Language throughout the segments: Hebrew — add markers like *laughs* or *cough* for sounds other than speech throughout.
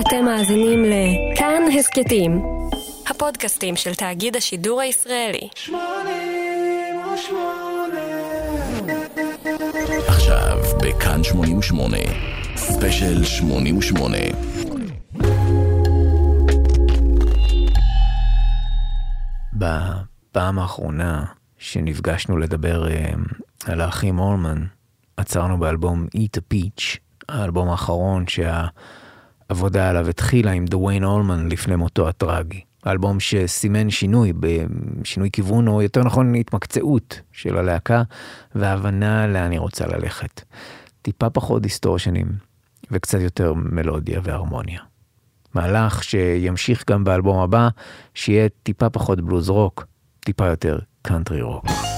אתם מאזינים לכאן הסכתים, הפודקאסטים של תאגיד השידור הישראלי. עכשיו בכאן 88, ספיישל 88. בפעם האחרונה שנפגשנו לדבר אה, על האחים אולמן, עצרנו באלבום Eat a Peach, האלבום האחרון שהעבודה עליו התחילה עם דוויין אולמן לפני מותו הטרגי. אלבום שסימן שינוי, שינוי כיוון, או יותר נכון התמקצעות של הלהקה, והבנה לאן היא רוצה ללכת. טיפה פחות דיסטורשנים, וקצת יותר מלודיה והרמוניה. מהלך שימשיך גם באלבום הבא, שיהיה טיפה פחות בלוז רוק, טיפה יותר קאנטרי רוק.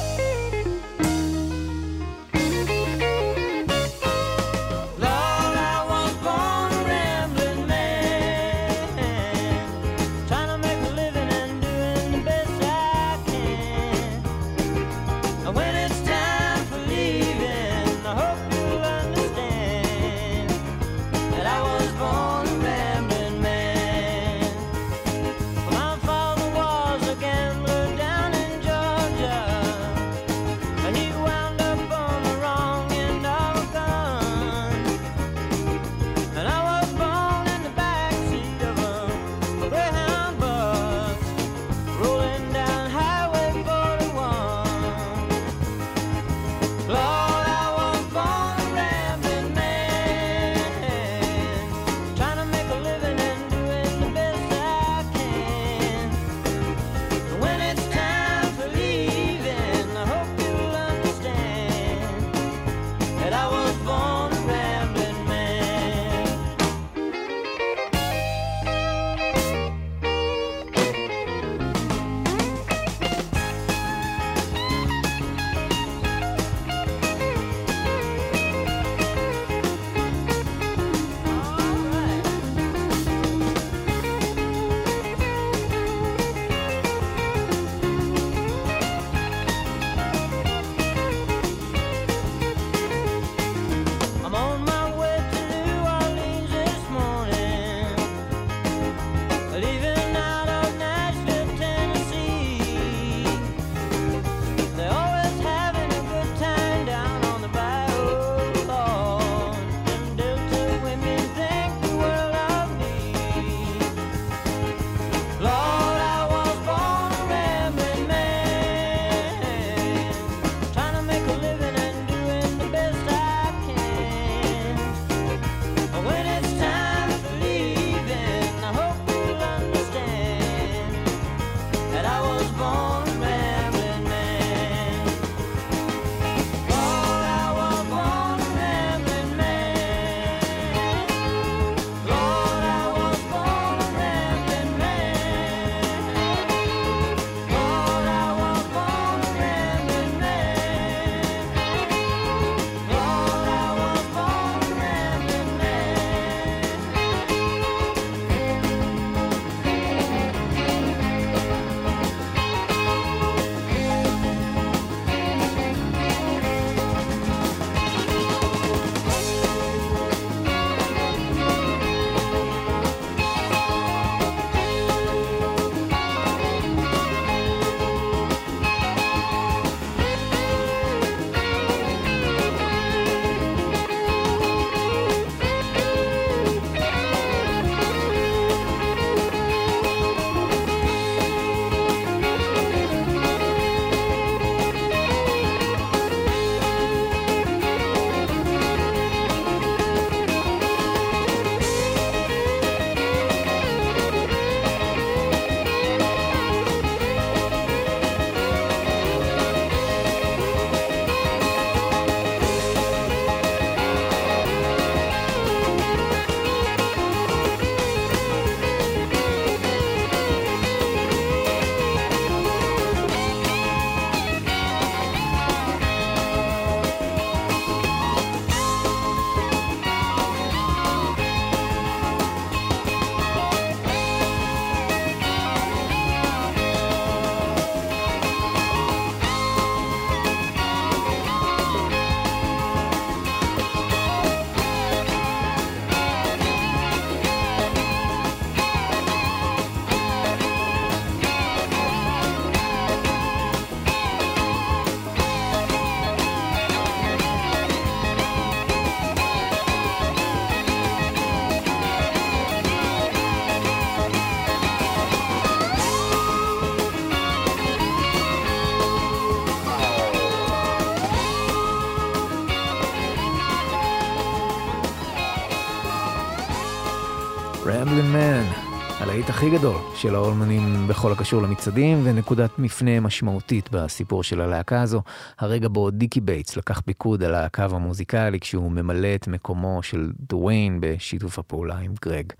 הכי גדול של האולמנים בכל הקשור למצעדים, ונקודת מפנה משמעותית בסיפור של הלהקה הזו, הרגע בו דיקי בטס לקח פיקוד על הקו המוזיקלי כשהוא ממלא את מקומו של דוויין בשיתוף הפעולה עם גרג.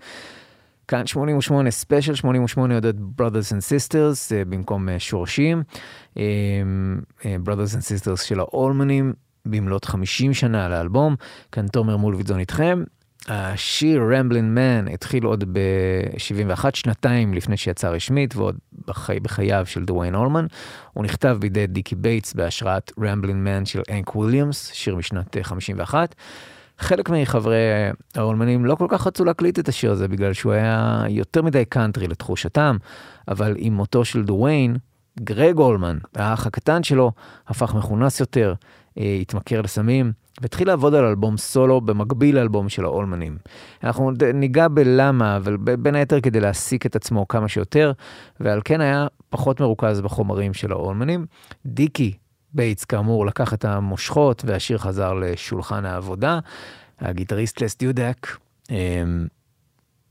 כאן 88, ספיישל 88 עודד Brothers and Sisters אה, במקום אה, שורשים. אה, Brothers and Sisters של האולמנים במלאת 50 שנה לאלבום. כאן תומר מולוידזון איתכם. השיר Ramblin' Man התחיל עוד ב-71 שנתיים לפני שיצא רשמית ועוד בחי, בחייו של דוויין אולמן. הוא נכתב בידי דיקי בטס בהשראת Ramblin' Man של האנק וויליאמס, שיר משנת אה, 51. חלק מחברי האולמנים לא כל כך רצו להקליט את השיר הזה בגלל שהוא היה יותר מדי קאנטרי לתחושתם, אבל עם מותו של דוויין, גרג אולמן, האח הקטן שלו, הפך מכונס יותר, אה, התמכר לסמים, והתחיל לעבוד על אלבום סולו במקביל לאלבום של האולמנים. אנחנו ניגע בלמה, אבל בין היתר כדי להעסיק את עצמו כמה שיותר, ועל כן היה פחות מרוכז בחומרים של האולמנים. דיקי בייטס כאמור לקח את המושכות והשיר חזר לשולחן העבודה. הגיטריסט לס דודק, אמ,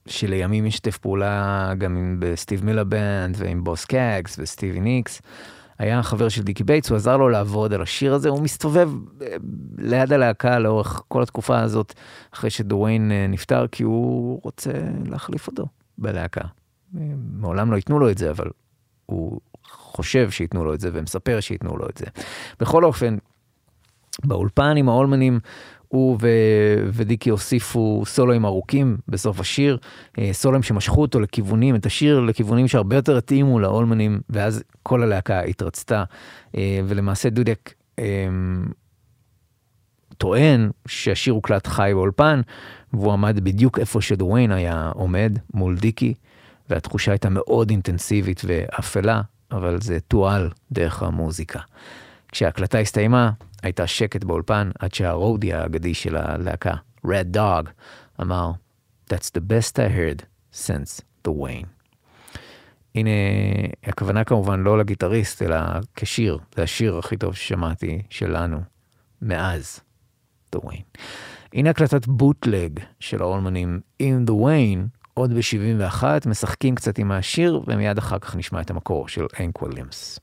שלימים משתף פעולה גם עם בסטיב מילר בנד ועם בוז סקאגס וסטיבי ניקס. היה חבר של דיקי בייטס, הוא עזר לו לעבוד על השיר הזה, הוא מסתובב אה, ליד הלהקה לאורך כל התקופה הזאת, אחרי שדוויין אה, נפטר, כי הוא רוצה להחליף אותו בלהקה. אה, מעולם לא ייתנו לו את זה, אבל הוא חושב שייתנו לו את זה ומספר שייתנו לו את זה. בכל אופן, באולפן עם האולמנים, הוא ו- ודיקי הוסיפו סולואים ארוכים בסוף השיר, אה, סולואים שמשכו אותו לכיוונים, את השיר לכיוונים שהרבה יותר התאימו לאולמנים, ואז כל הלהקה התרצתה, אה, ולמעשה דודק אה, טוען שהשיר הוקלט חי באולפן, והוא עמד בדיוק איפה שדוויין היה עומד, מול דיקי, והתחושה הייתה מאוד אינטנסיבית ואפלה, אבל זה תועל דרך המוזיקה. כשההקלטה הסתיימה, הייתה שקט באולפן עד שהרודי האגדי של הלהקה, Red Dog, אמר, That's the best I heard since the Wayne. הנה, הכוונה כמובן לא לגיטריסט, אלא כשיר, זה השיר הכי טוב ששמעתי שלנו מאז The Wayne. הנה הקלטת בוטלג של האולמנים In The Wayne, עוד ב-71, משחקים קצת עם השיר, ומיד אחר כך נשמע את המקור של אנק וויליאמס.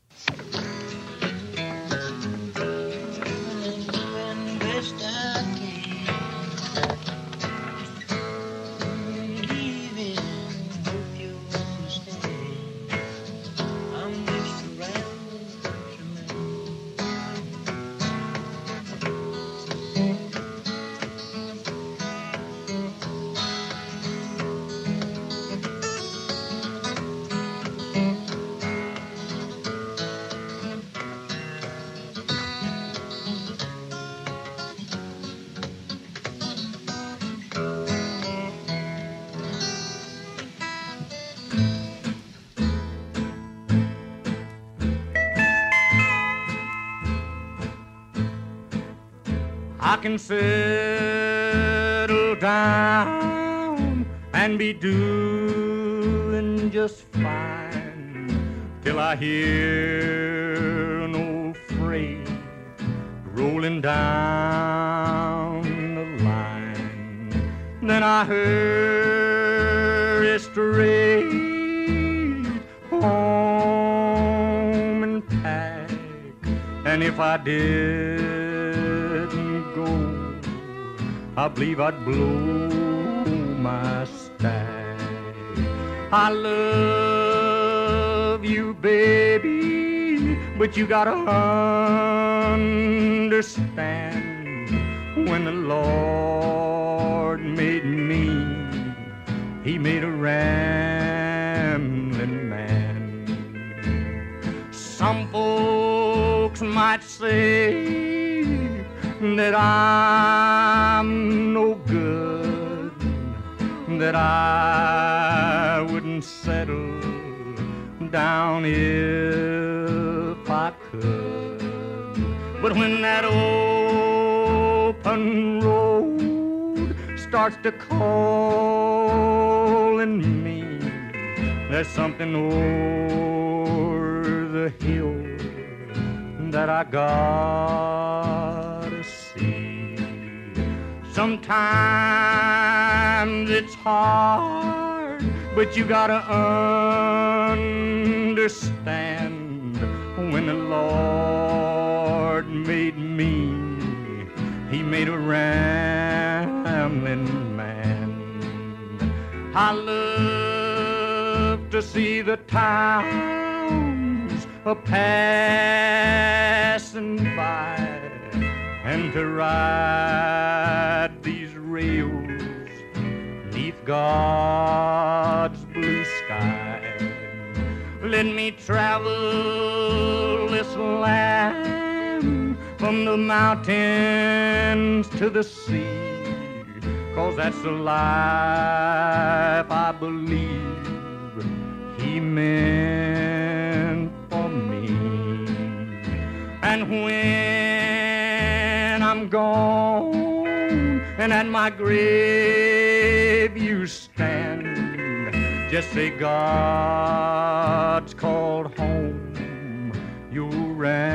Settle down and be doing just fine till I hear an old freight rolling down the line. Then I hurry straight home and pack, and if I didn't I believe I'd blow my stack. I love you, baby, but you gotta understand when the Lord made me, He made a rambling man. Some folks might say that I'm no good, that I wouldn't settle down if I could. But when that open road starts to call in me, there's something over the hill that I see. Sometimes it's hard But you gotta understand when the Lord made me, He made a rambling man. I love to see the towns a passing by and to ride these rails neath God's blue sky. Let me travel this land from the mountains to the sea. Cause that's the life I believe he meant for me. And when I'm gone and at my grave you stand, just say God's called home, you rambling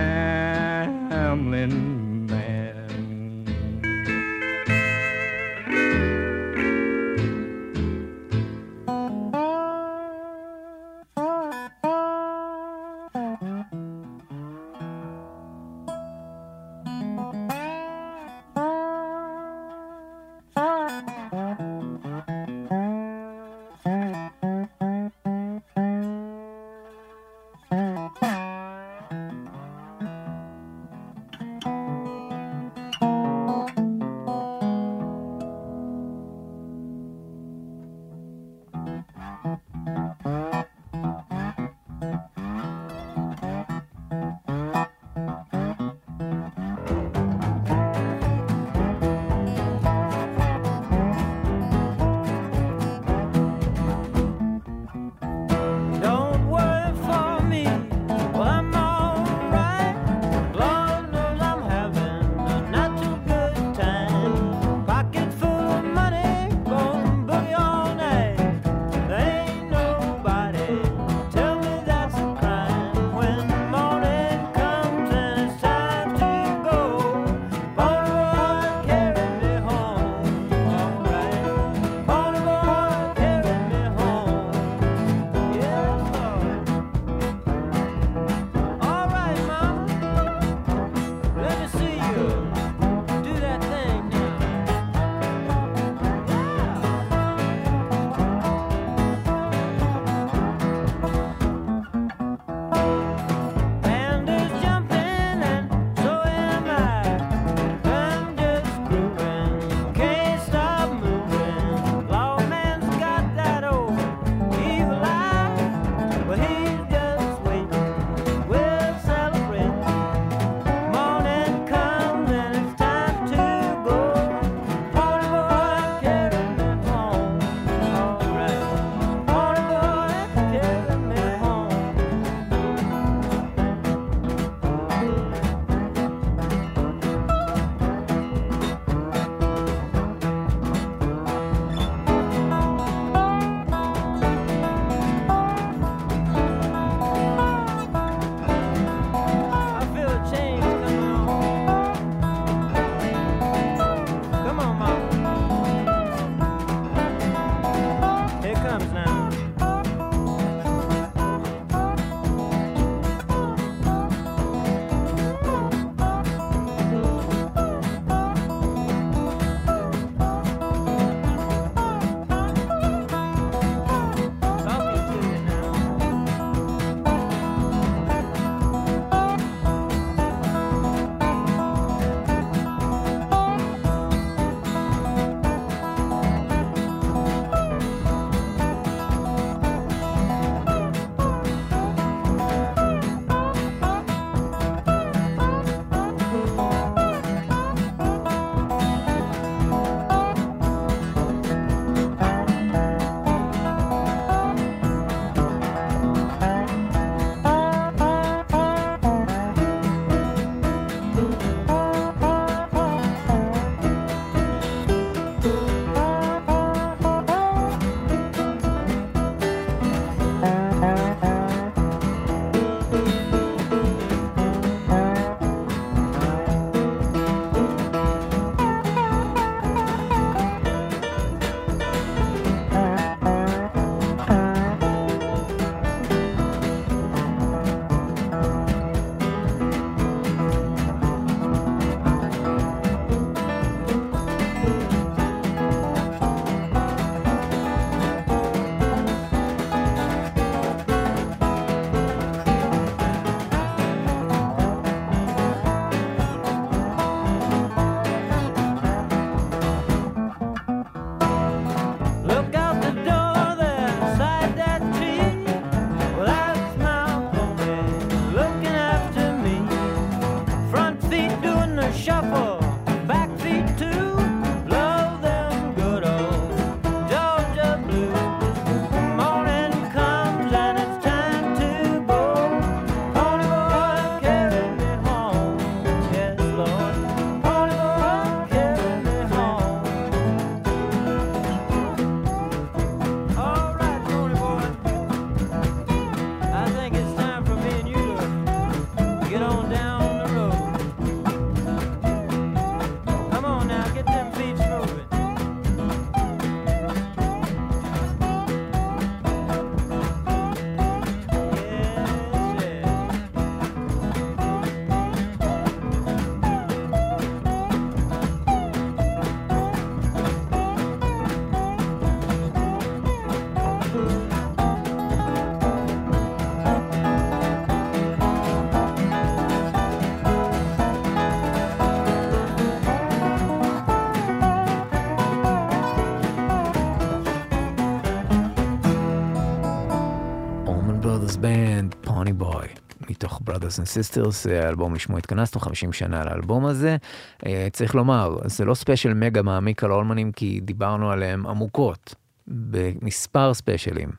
Brothers and Sisters, אה, האלבום לשמו התכנסנו, 50 שנה לאלבום הזה. אה, צריך לומר, זה לא ספיישל מגה מעמיק על האולמנים, כי דיברנו עליהם עמוקות, במספר ספיישלים,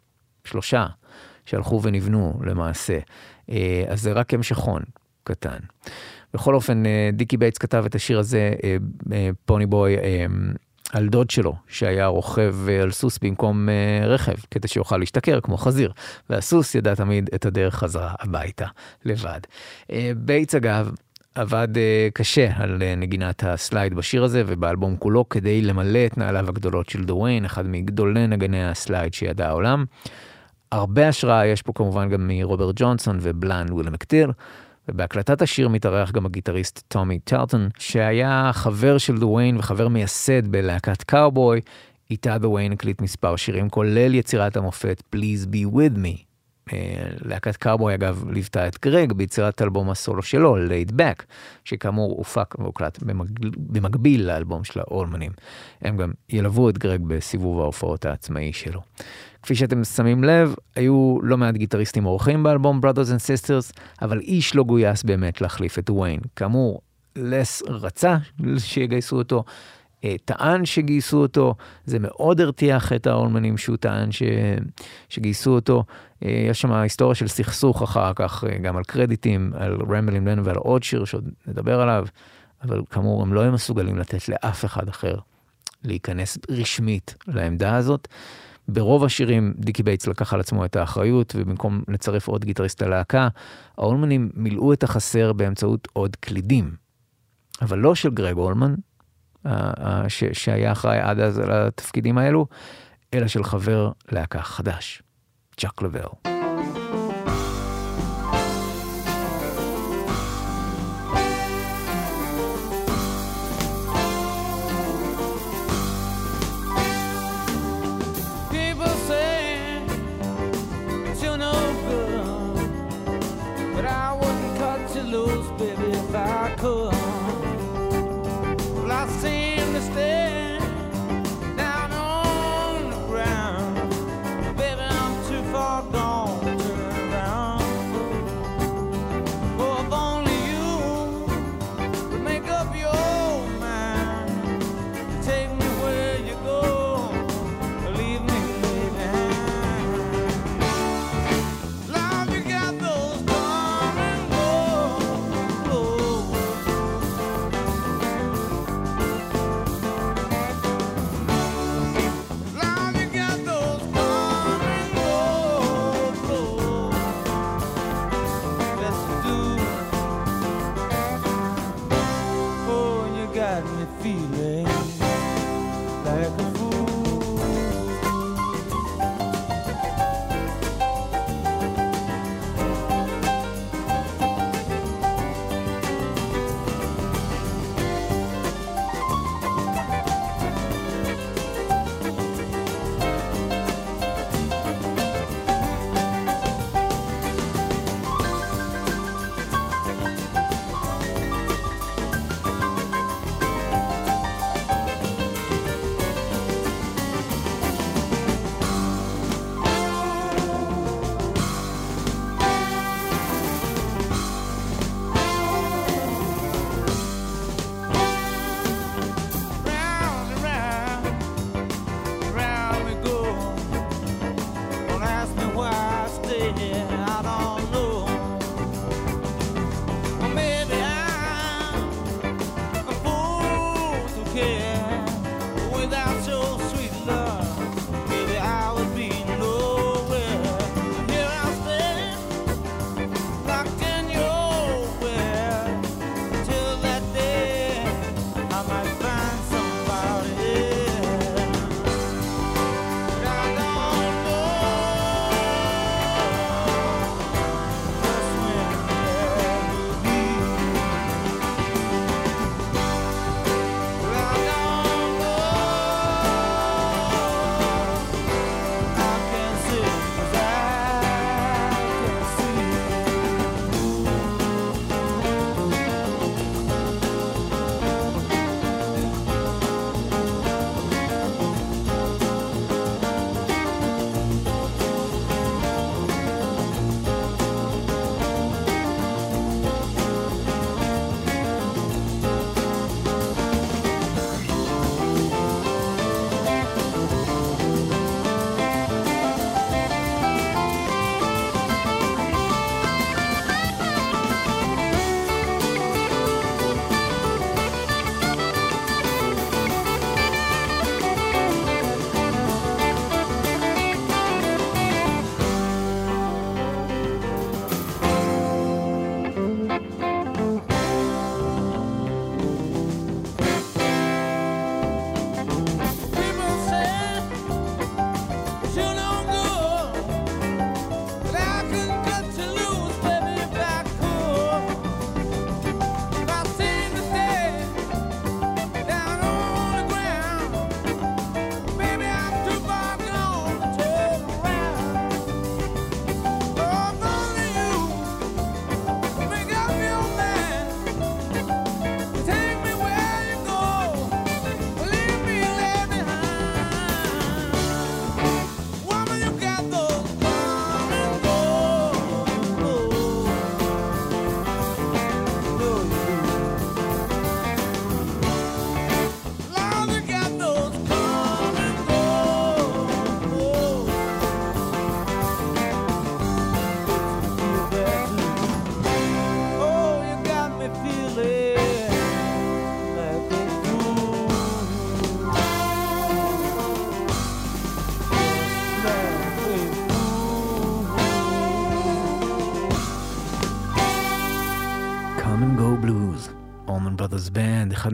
שלושה, שהלכו ונבנו למעשה. אה, אז זה רק המשכון קטן. בכל אופן, דיקי בייטס כתב את השיר הזה, Pony Boy, על דוד שלו, שהיה רוכב אה, על סוס במקום אה, רכב, כדי שיוכל להשתכר כמו חזיר. והסוס ידע תמיד את הדרך חזרה הביתה, לבד. אה, בייטס אגב, עבד אה, קשה על אה, נגינת הסלייד בשיר הזה ובאלבום כולו כדי למלא את נעליו הגדולות של דוויין, אחד מגדולי נגני הסלייד שידע העולם. הרבה השראה יש פה כמובן גם מרוברט ג'ונסון ובליינד ווילי מקטל. ובהקלטת השיר מתארח גם הגיטריסט טומי טלטון, שהיה חבר של דוויין וחבר מייסד בלהקת קאובוי. איתה דוויין הקליט מספר שירים, כולל יצירת המופת Please Be With Me. אה, להקת קאובוי אגב ליוותה את גרג ביצירת אלבום הסולו שלו, Laid Back, שכאמור הופק והוקלט במקביל, במקביל לאלבום של האולמנים. הם גם ילוו את גרג בסיבוב ההופעות העצמאי שלו. כפי שאתם שמים לב, היו לא מעט גיטריסטים אורחים באלבום Brothers and Sisters, אבל איש לא גויס באמת להחליף את וויין. כאמור, לס רצה שיגייסו אותו, אה, טען שגייסו אותו, זה מאוד הרתיח את האולמנים שהוא טען ש... שגייסו אותו. אה, יש שם היסטוריה של סכסוך אחר כך, אה, גם על קרדיטים, על Ramblin' Man ועל עוד שיר שעוד נדבר עליו, אבל כאמור הם לא היו מסוגלים לתת לאף אחד אחר להיכנס רשמית לעמדה הזאת. ברוב השירים דיקי בייטס לקח על עצמו את האחריות, ובמקום לצרף עוד גיטריסט ללהקה, האולמנים מילאו את החסר באמצעות עוד קלידים. אבל לא של גרג אולמן, ש- שהיה אחראי עד אז על התפקידים האלו, אלא של חבר להקה חדש, צ'אק לבל.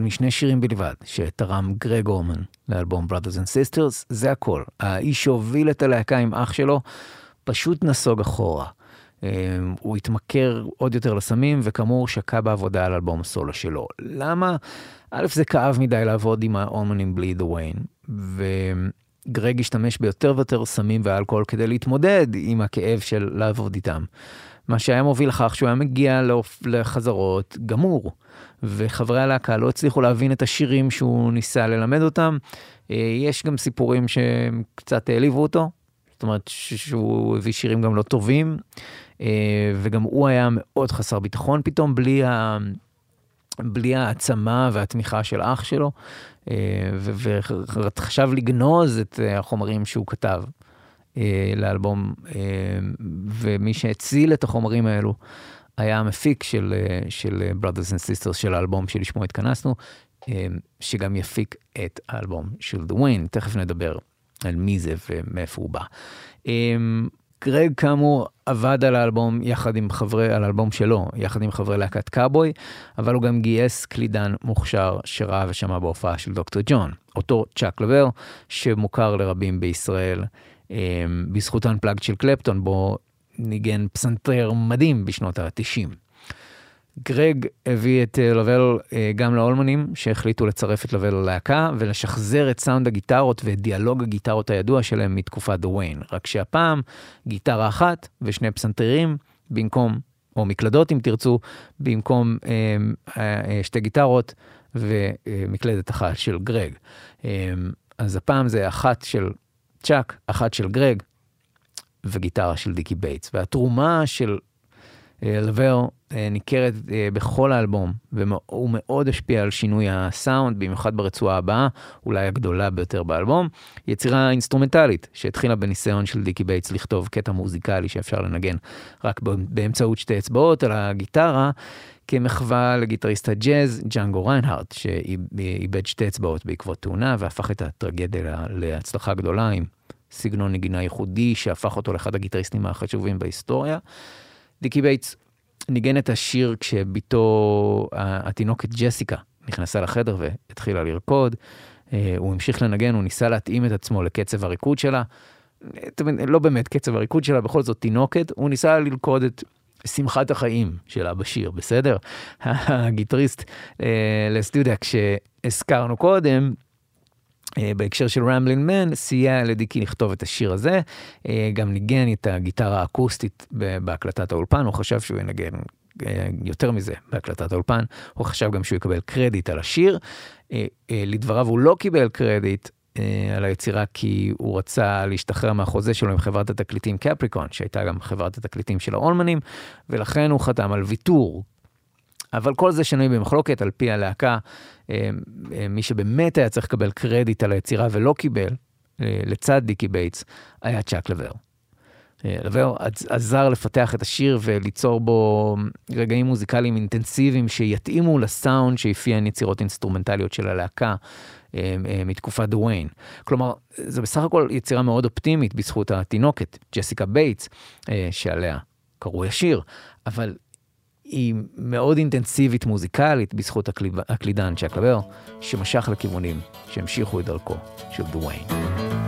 משני שירים בלבד, שתרם גרג אורמן לאלבום Brothers and Sisters, זה הכל. האיש שהוביל את הלהקה עם אח שלו, פשוט נסוג אחורה. אה, הוא התמכר עוד יותר לסמים, וכאמור שקע בעבודה על אלבום סולו שלו. למה? א', זה כאב מדי לעבוד עם האורמנים בלי The Wayne, וגרג השתמש ביותר ויותר סמים ואלכוהול כדי להתמודד עם הכאב של לעבוד איתם. מה שהיה מוביל לכך שהוא היה מגיע לחזרות גמור, וחברי הלהקה לא הצליחו להבין את השירים שהוא ניסה ללמד אותם. אה, יש גם סיפורים שקצת העליבו אותו, זאת אומרת שהוא הביא שירים גם לא טובים, אה, וגם הוא היה מאוד חסר ביטחון פתאום, בלי, ה... בלי העצמה והתמיכה של אח שלו, אה, וחשב לגנוז את החומרים שהוא כתב. לאלבום, ומי שהציל את החומרים האלו היה המפיק של, אה, של אה, Brothers and Sisters של האלבום שלשמו התכנסנו, אה, שגם יפיק את האלבום של The Wayne, תכף נדבר על מי זה ומאיפה הוא בא. גרג כאמור עבד על האלבום יחד עם חברי, על האלבום שלו, יחד עם חברי להקת קאבוי, אבל הוא גם גייס קלידן מוכשר שראה ושמע בהופעה של דוקטור ג'ון, אותו צ'אק לבר, שמוכר לרבים בישראל בזכות האנפלאגד של קלפטון, בו ניגן פסנתר מדהים בשנות ה-90. גרג הביא את אה, לבל אה, גם לאולמנים שהחליטו לצרף את לבל ללהקה ולשחזר את סאונד הגיטרות ואת דיאלוג הגיטרות הידוע שלהם מתקופת Wayne. רק שהפעם גיטרה אחת ושני פסנתרים במקום, או מקלדות אם תרצו, במקום אה, שתי גיטרות ומקלדת אחת של גרג. אז הפעם זה אחת של צ'אק, אחת של גרג וגיטרה של דיקי בייטס. והתרומה של אה, לבל אה, ניכרת אה, בכל האלבום, והוא מאוד השפיע על שינוי הסאונד, במיוחד ברצועה הבאה, אולי הגדולה ביותר באלבום. יצירה אינסטרומנטלית שהתחילה בניסיון של דיקי בייטס לכתוב קטע מוזיקלי שאפשר לנגן רק באמצעות שתי אצבעות על הגיטרה, כמחווה לגיטריסט הג'אז ג'אנגו ריינהארט, שאיבד שתי אצבעות בעקבות תאונה והפך את הטרגדיה להצלחה גדולה עם סגנון נגינה ייחודי שהפך אותו לאחד הגיטריסטים החשובים בהיסטוריה. דיקי בייטס ניגן את השיר כשבתו התינוקת ג'סיקה נכנסה לחדר והתחילה לרקוד. אה, הוא המשיך לנגן, הוא ניסה להתאים את עצמו לקצב הריקוד שלה. לא באמת קצב הריקוד שלה, בכל זאת תינוקת, הוא ניסה ללכוד את שמחת החיים שלה בשיר, בסדר? *laughs* הגיטריסט אה, לסטודק שהזכרנו קודם, בהקשר של רמבלין מן, סייע לדיקי לכתוב את השיר הזה, אה, גם ניגן את הגיטרה האקוסטית בהקלטת האולפן, הוא חשב שהוא ינגן אה, יותר מזה בהקלטת האולפן, הוא חשב גם שהוא יקבל קרדיט על השיר. לדבריו הוא לא קיבל קרדיט על היצירה כי הוא רצה להשתחרר מהחוזה שלו עם חברת התקליטים קפריקון, שהייתה גם חברת התקליטים של האולמנים, ולכן הוא חתם על ויתור אבל כל זה שנוי במחלוקת על פי הלהקה, מי שבאמת היה צריך לקבל קרדיט על היצירה ולא קיבל, לצד דיקי בייטס, היה צ'אק לבל. לבל עזר לפתח את השיר וליצור בו רגעים מוזיקליים אינטנסיביים שיתאימו לסאונד שאפיין יצירות אינסטרומנטליות של הלהקה מתקופת Wayne. כלומר, זו בסך הכל יצירה מאוד אופטימית בזכות התינוקת, ג'סיקה בייטס, שעליה קראו ישיר, אבל היא מאוד אינטנסיבית מוזיקלית בזכות הקליד... הקלידן צ'אק לבר, שמשך לכיוונים שהמשיכו את דרכו של דוויין.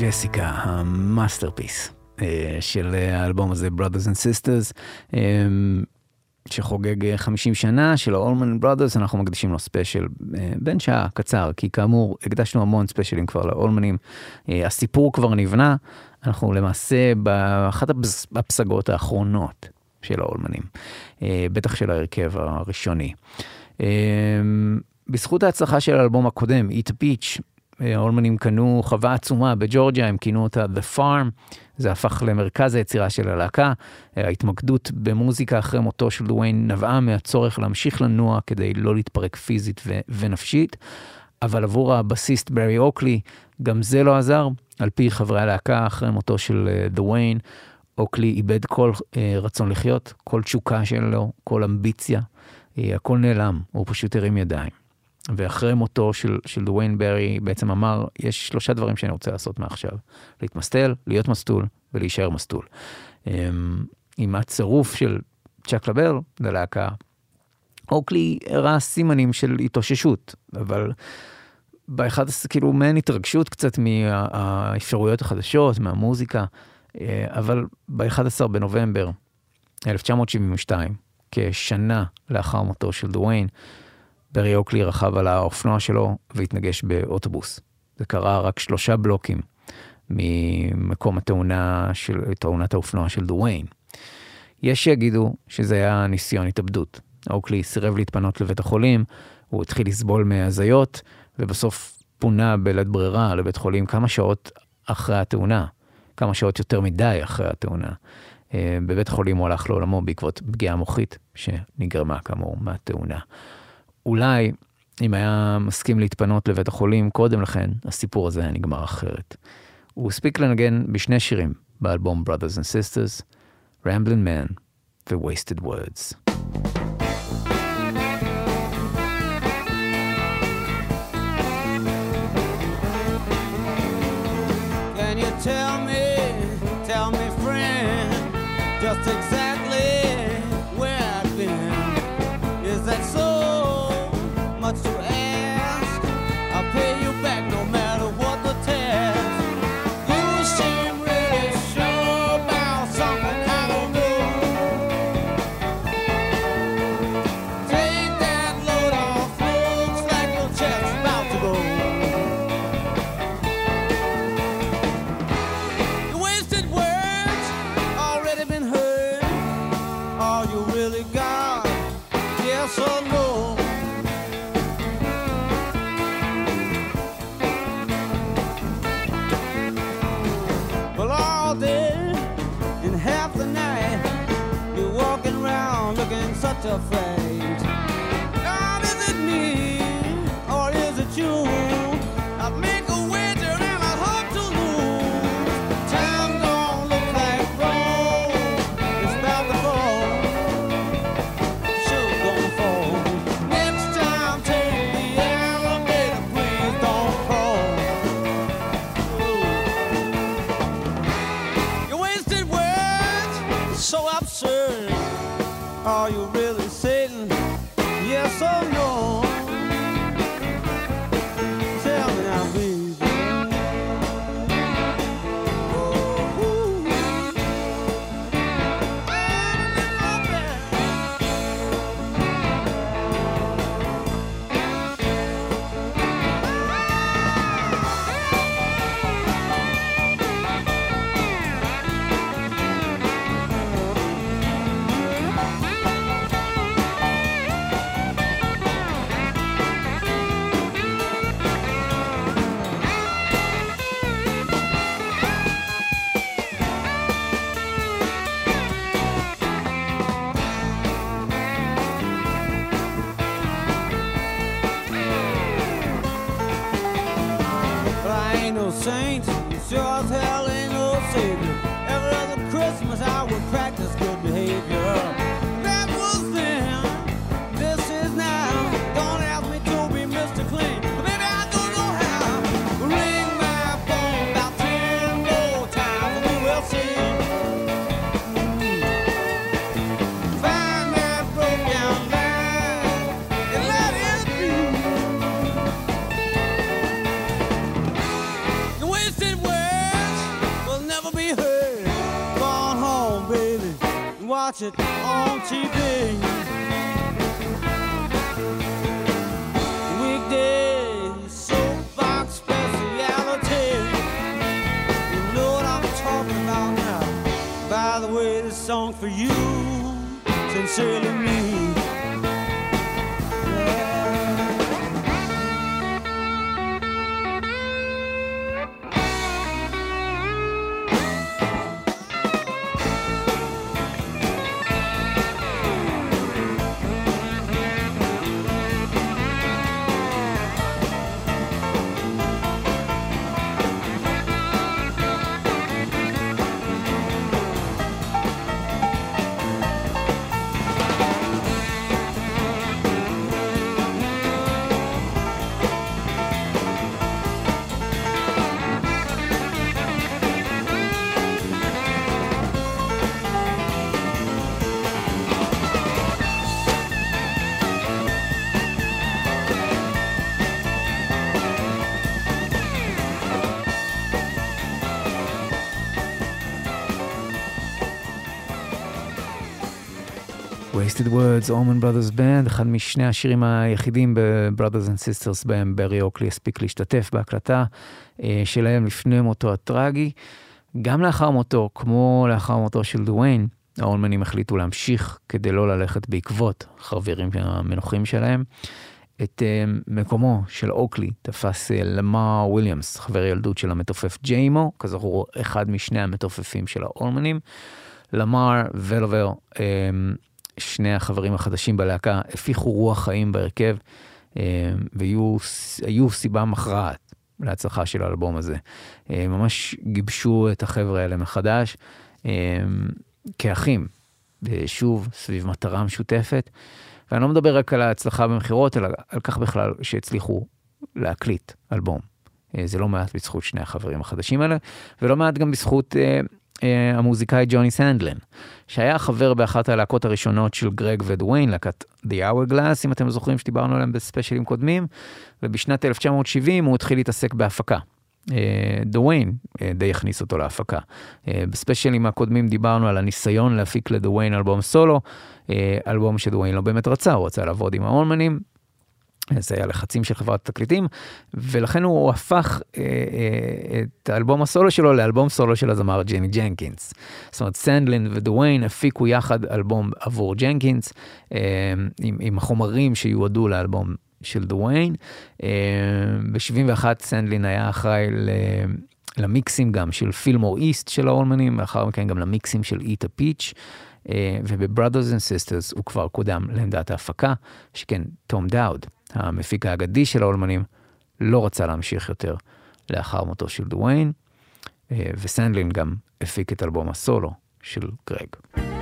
ג'סיקה, ה-masterpiece אה, של האלבום הזה, Brothers and Sisters, אה, שחוגג אה, 50 שנה של ה-Allman Brothers, אנחנו מקדישים לו ספיישל אה, בן שעה קצר, כי כאמור, הקדשנו המון ספיישלים כבר אה, הסיפור כבר נבנה, אנחנו למעשה באחת הפס- הפסגות האחרונות של אה, בטח של ההרכב הראשוני. אה, בזכות ההצלחה של האלבום הקודם, a Peach, האולמנים קנו חווה עצומה בג'ורג'יה, הם כינו אותה The Farm, זה הפך למרכז היצירה של הלהקה. ההתמקדות במוזיקה אחרי מותו של דוויין נבעה מהצורך להמשיך לנוע כדי לא להתפרק פיזית ו- ונפשית, אבל עבור הבסיסט ברי אוקלי, גם זה לא עזר. על פי חברי הלהקה, אחרי מותו של אה, דוויין, אוקלי איבד כל אה, רצון לחיות, כל תשוקה שלו, כל אמביציה, אה, הכל נעלם, הוא פשוט הרים ידיים. ואחרי מותו של, של דוויין ברי בעצם אמר, יש שלושה דברים שאני רוצה לעשות מעכשיו. להתמסטל, להיות מסטול ולהישאר מסטול. אמ, עם הצירוף של צ'ק לבר ללהקה, אוקלי הראה סימנים של התאוששות, אבל באחד, כאילו מעין התרגשות קצת מהאפשרויות החדשות, מהמוזיקה, אה, אבל ב-11 בנובמבר 1972, כשנה לאחר מותו של דוויין, ברי אוקלי רכב על האופנוע שלו והתנגש באוטובוס. זה קרה רק שלושה בלוקים ממקום התאונה של, תאונת האופנוע של דוויין. יש שיגידו שזה היה ניסיון התאבדות. אוקלי סירב להתפנות לבית החולים, הוא התחיל לסבול מהזיות, ובסוף פונה בלית ברירה לבית חולים כמה שעות אחרי התאונה, כמה שעות יותר מדי אחרי התאונה. אה, בבית החולים הוא הלך לעולמו בעקבות פגיעה מוחית שנגרמה כאמור מהתאונה. אולי אם היה מסכים להתפנות לבית החולים קודם לכן, הסיפור הזה היה נגמר אחרת. הוא הספיק לנגן בשני שירים באלבום Brothers and Sisters, Ramblin' Man ו-Wasted Words. Tell me, tell me, friend, just exactly wants to it Wasted Words, Allman Brothers Band, אחד משני השירים היחידים ב-Brothers and Sisters בהם ברי אוקלי הספיק להשתתף בהקלטה אה, שלהם לפני מותו הטרגי. גם לאחר מותו, כמו לאחר מותו של דוויין, האולמנים החליטו להמשיך כדי לא ללכת בעקבות חברים המנוחים שלהם. את אה, מקומו של אוקלי תפס אה, למר וויליאמס, חבר ילדות של המתופף ג'יימו, כזכור אחד משני המתופפים של האולמנים. למר ולובר, שני החברים החדשים בלהקה, הפיחו רוח חיים בהרכב, אה, והיו סיבה מכרעת להצלחה של האלבום הזה. אה, ממש גיבשו את החבר'ה האלה מחדש, אה, כאחים, שוב, סביב מטרה משותפת. ואני לא מדבר רק על ההצלחה במכירות, אלא על כך בכלל שהצליחו להקליט אלבום. זה לא מעט בזכות שני החברים החדשים האלה, ולא מעט גם בזכות המוזיקאי ג'וני סנדלן, שהיה חבר באחת הלהקות הראשונות של גרג ודוויין, להקת The Hourglass, אם אתם זוכרים שדיברנו עליהם בספיישלים קודמים, ובשנת 1970 הוא התחיל להתעסק בהפקה. אה, דוויין אה, די הכניס אותו להפקה. אה, בספיישלים הקודמים דיברנו על הניסיון להפיק לדוויין אלבום סולו, אה, אלבום שדוויין לא באמת רצה, הוא רצה לעבוד עם האולמנים. זה היה לחצים של חברת תקליטים, ולכן הוא הפך אה, אה, את האלבום הסולו שלו לאלבום סולו של הזמר ג'וני ג'נקינס. זאת אומרת, סנדלין ודוויין הפיקו יחד אלבום עבור ג'נקינס, אה, עם, עם החומרים שיועדו לאלבום של דוויין. אה, ב-71 סנדלין היה אחראי ל... למיקסים גם של פילמור איסט של האולמנים, לאחר מכן גם למיקסים של Eat a Peach. וב-Brothers and Sisters הוא כבר קודם לעמדת ההפקה, שכן תום דאוד, המפיק האגדי של האולמנים, לא רצה להמשיך יותר לאחר מותו של דוויין, אה, וסנדלין גם הפיק את אלבום הסולו של גרג.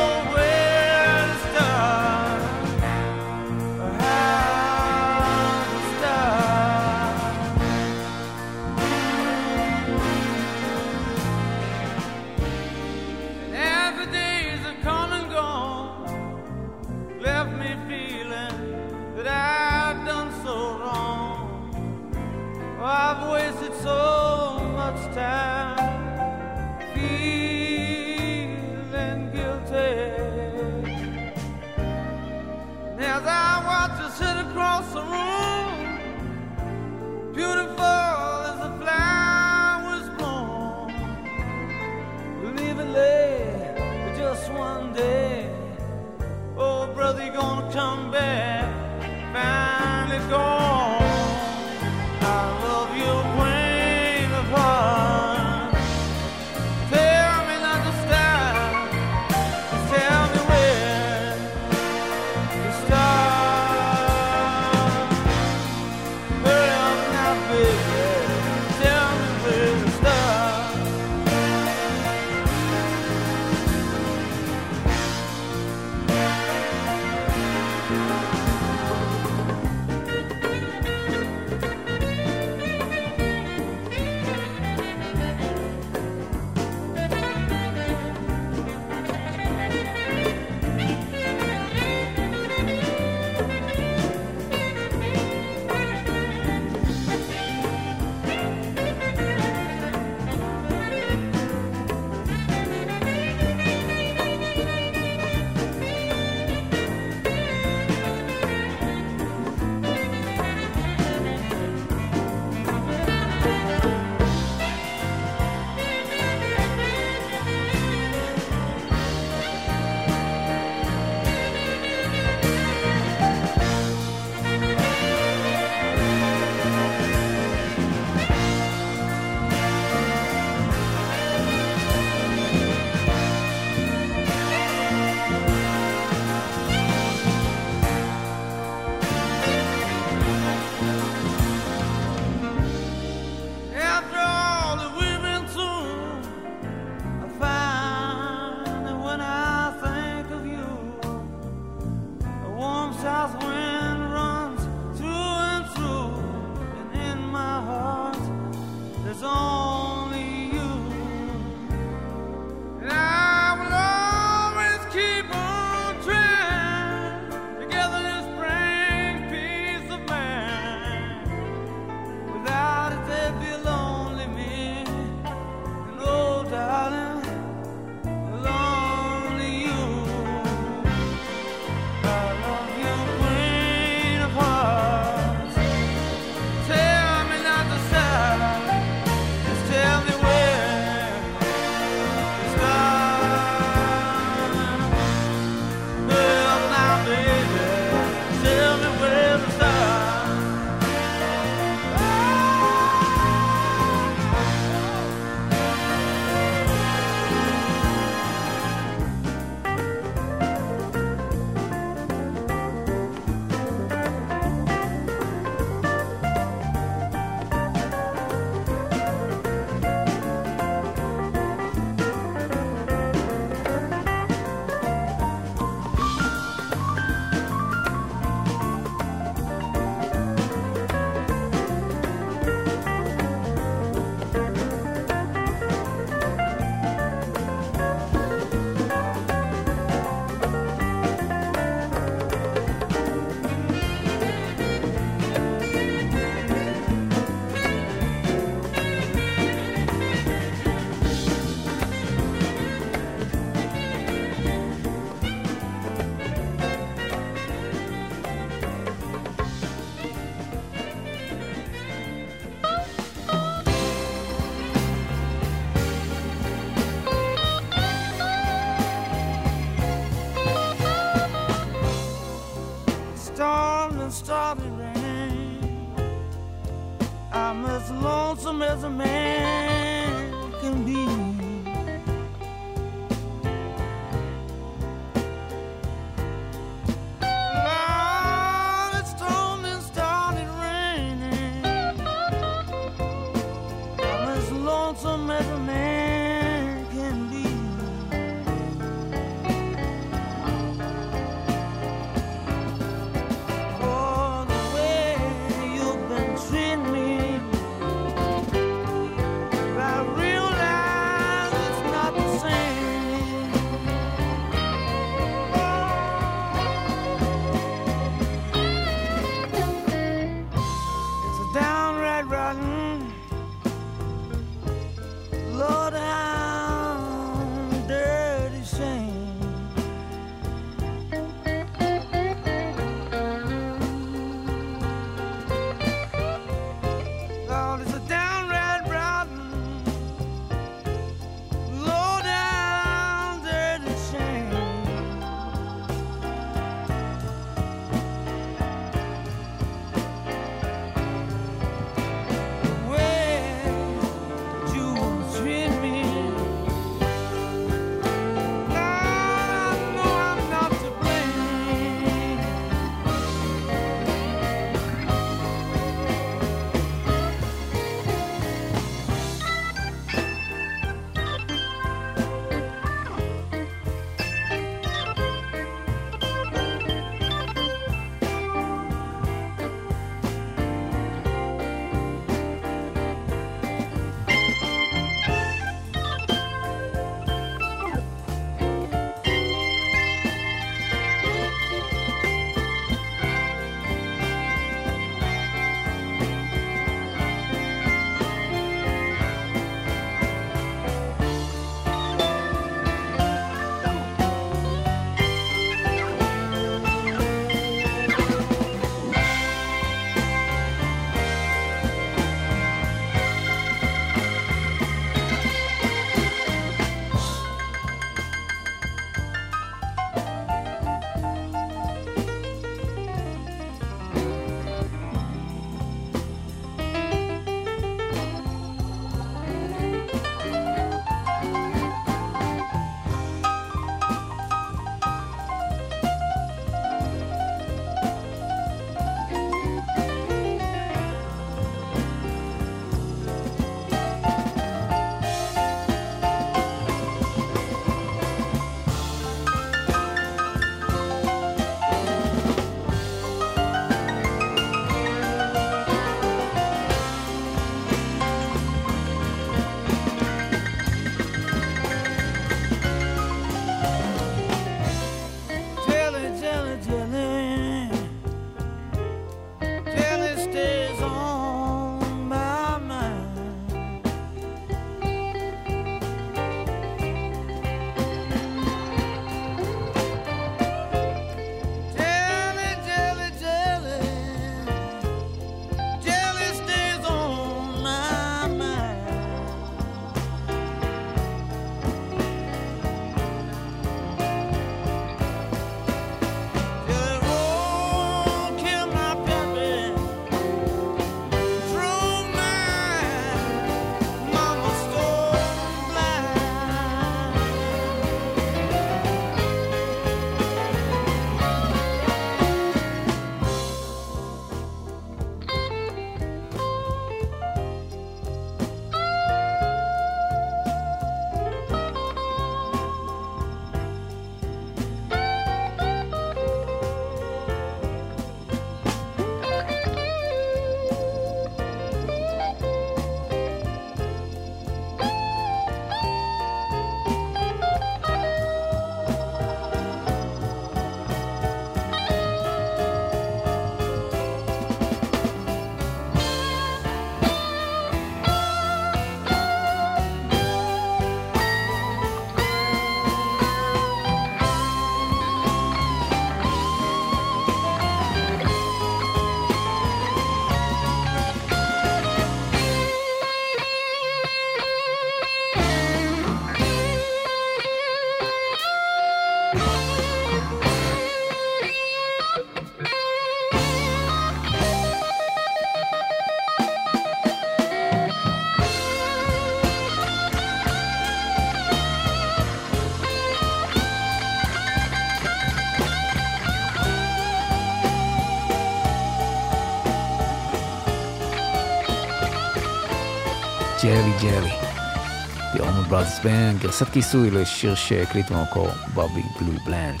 Brothers Band, גרסת כיסוי לשיר שהקליט במקור בובי בלו בלנד.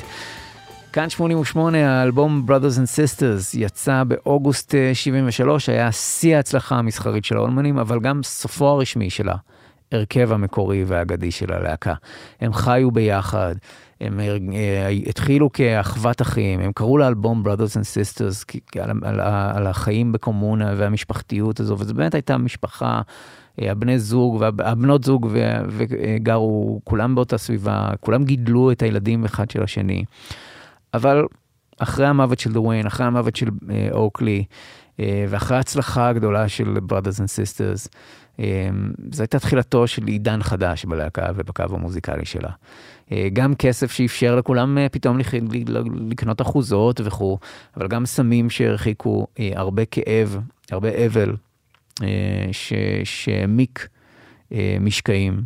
כאן 88, האלבום Brothers and Sisters יצא באוגוסט אה, 73, היה שיא ההצלחה המסחרית של האולמנים, אבל גם סופו הרשמי של ההרכב המקורי והאגדי של הלהקה. הם חיו ביחד, הם אה, אה, התחילו כאחוות אחים, הם קראו לאלבום Brothers and Sisters על, על, על החיים בקומונה והמשפחתיות הזו, וזו באמת הייתה משפחה. אה, הבני זוג והבנות זוג וגרו כולם באותה סביבה, כולם גידלו את הילדים אחד של השני. אבל אחרי המוות של דוויין, אחרי המוות של אה, אוקלי, אה, ואחרי ההצלחה הגדולה של Brothers and Sisters, זו הייתה תחילתו של עידן חדש בלהקה ובקו המוזיקלי שלה. גם כסף שאפשר לכולם פתאום לקנות אחוזות וכו', אבל גם סמים שהרחיקו הרבה כאב, הרבה אבל, שהעמיק אה, משקעים.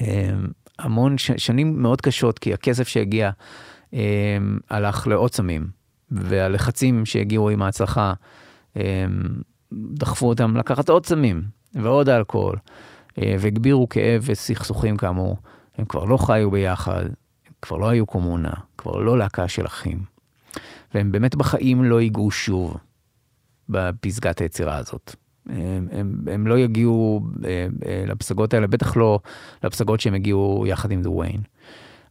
אה, המון ש- שנים מאוד קשות, כי הכסף שהגיע אה, הלך לעוד סמים, והלחצים שהגיעו עם ההצלחה אה, דחפו אותם לקחת עוד סמים ועוד אלכוהול, אה, והגבירו כאב וסכסוכים כאמור. הם כבר לא חיו ביחד, הם כבר לא היו קומונה, כבר לא להקה של אחים. והם באמת בחיים לא ייגעו שוב בפסגת היצירה הזאת. הם, הם, הם לא יגיעו אה, אה, לפסגות האלה, בטח לא לפסגות שהם הגיעו יחד עם דוויין.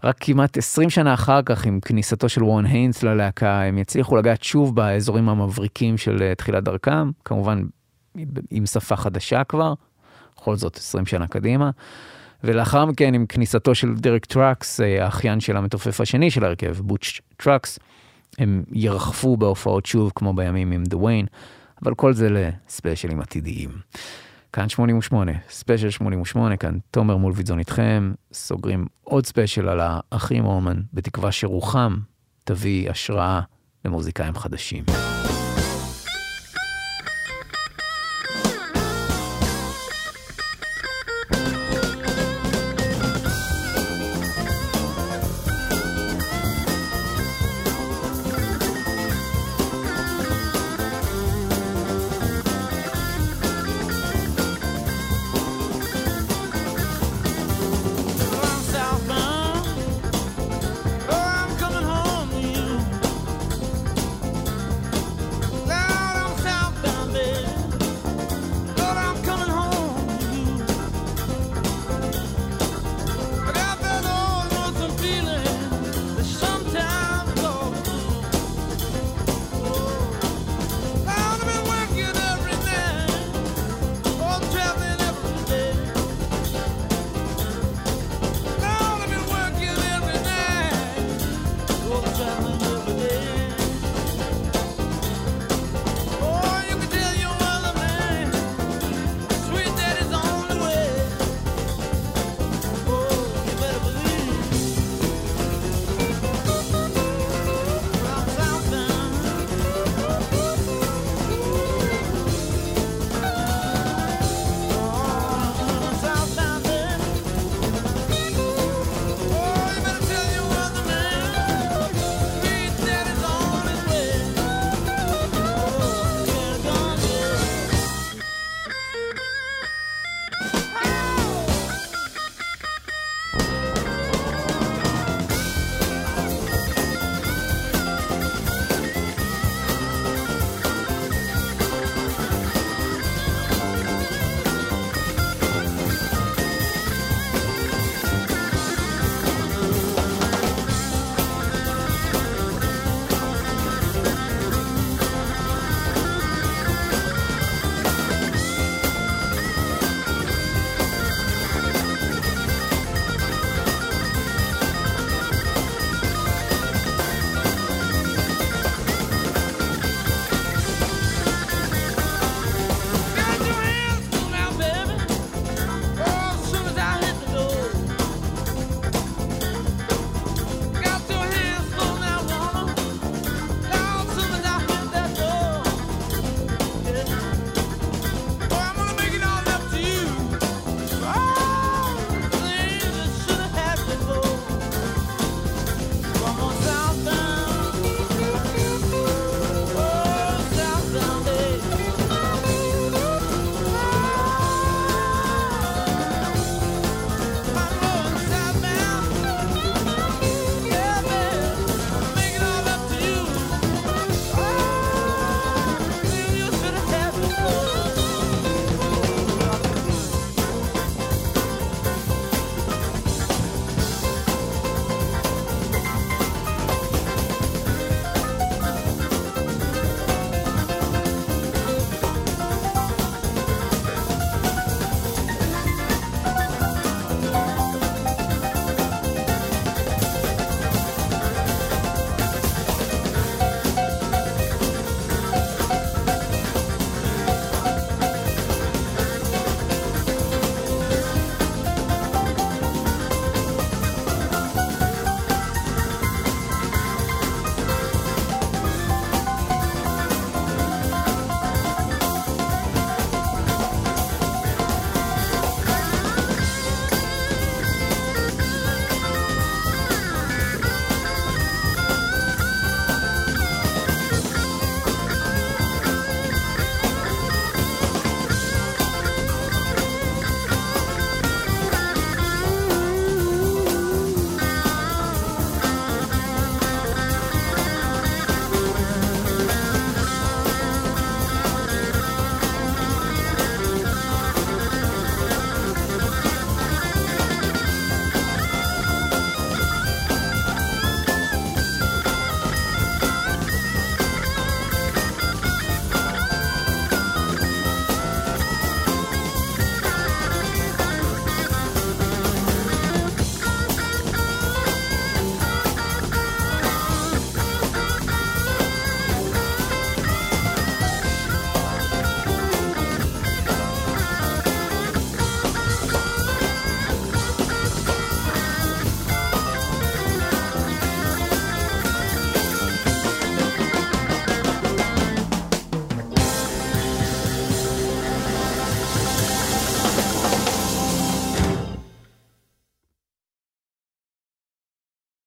רק כמעט 20 שנה אחר כך, עם כניסתו של וורן היינס ללהקה, הם יצליחו לגעת שוב באזורים המבריקים של אה, תחילת דרכם, כמובן עם שפה חדשה כבר, בכל זאת 20 שנה קדימה. ולאחר מכן, עם כניסתו של דרק טראקס, האחיין של המתופף השני של ההרכב, בוטש טראקס, הם ירחפו בהופעות שוב, כמו בימים עם דוויין, אבל כל זה לספיישלים עתידיים. כאן 88, ספיישל 88, כאן תומר מולווידזון איתכם, סוגרים עוד ספיישל על האחים אולמן, בתקווה שרוחם תביא השראה למוזיקאים חדשים.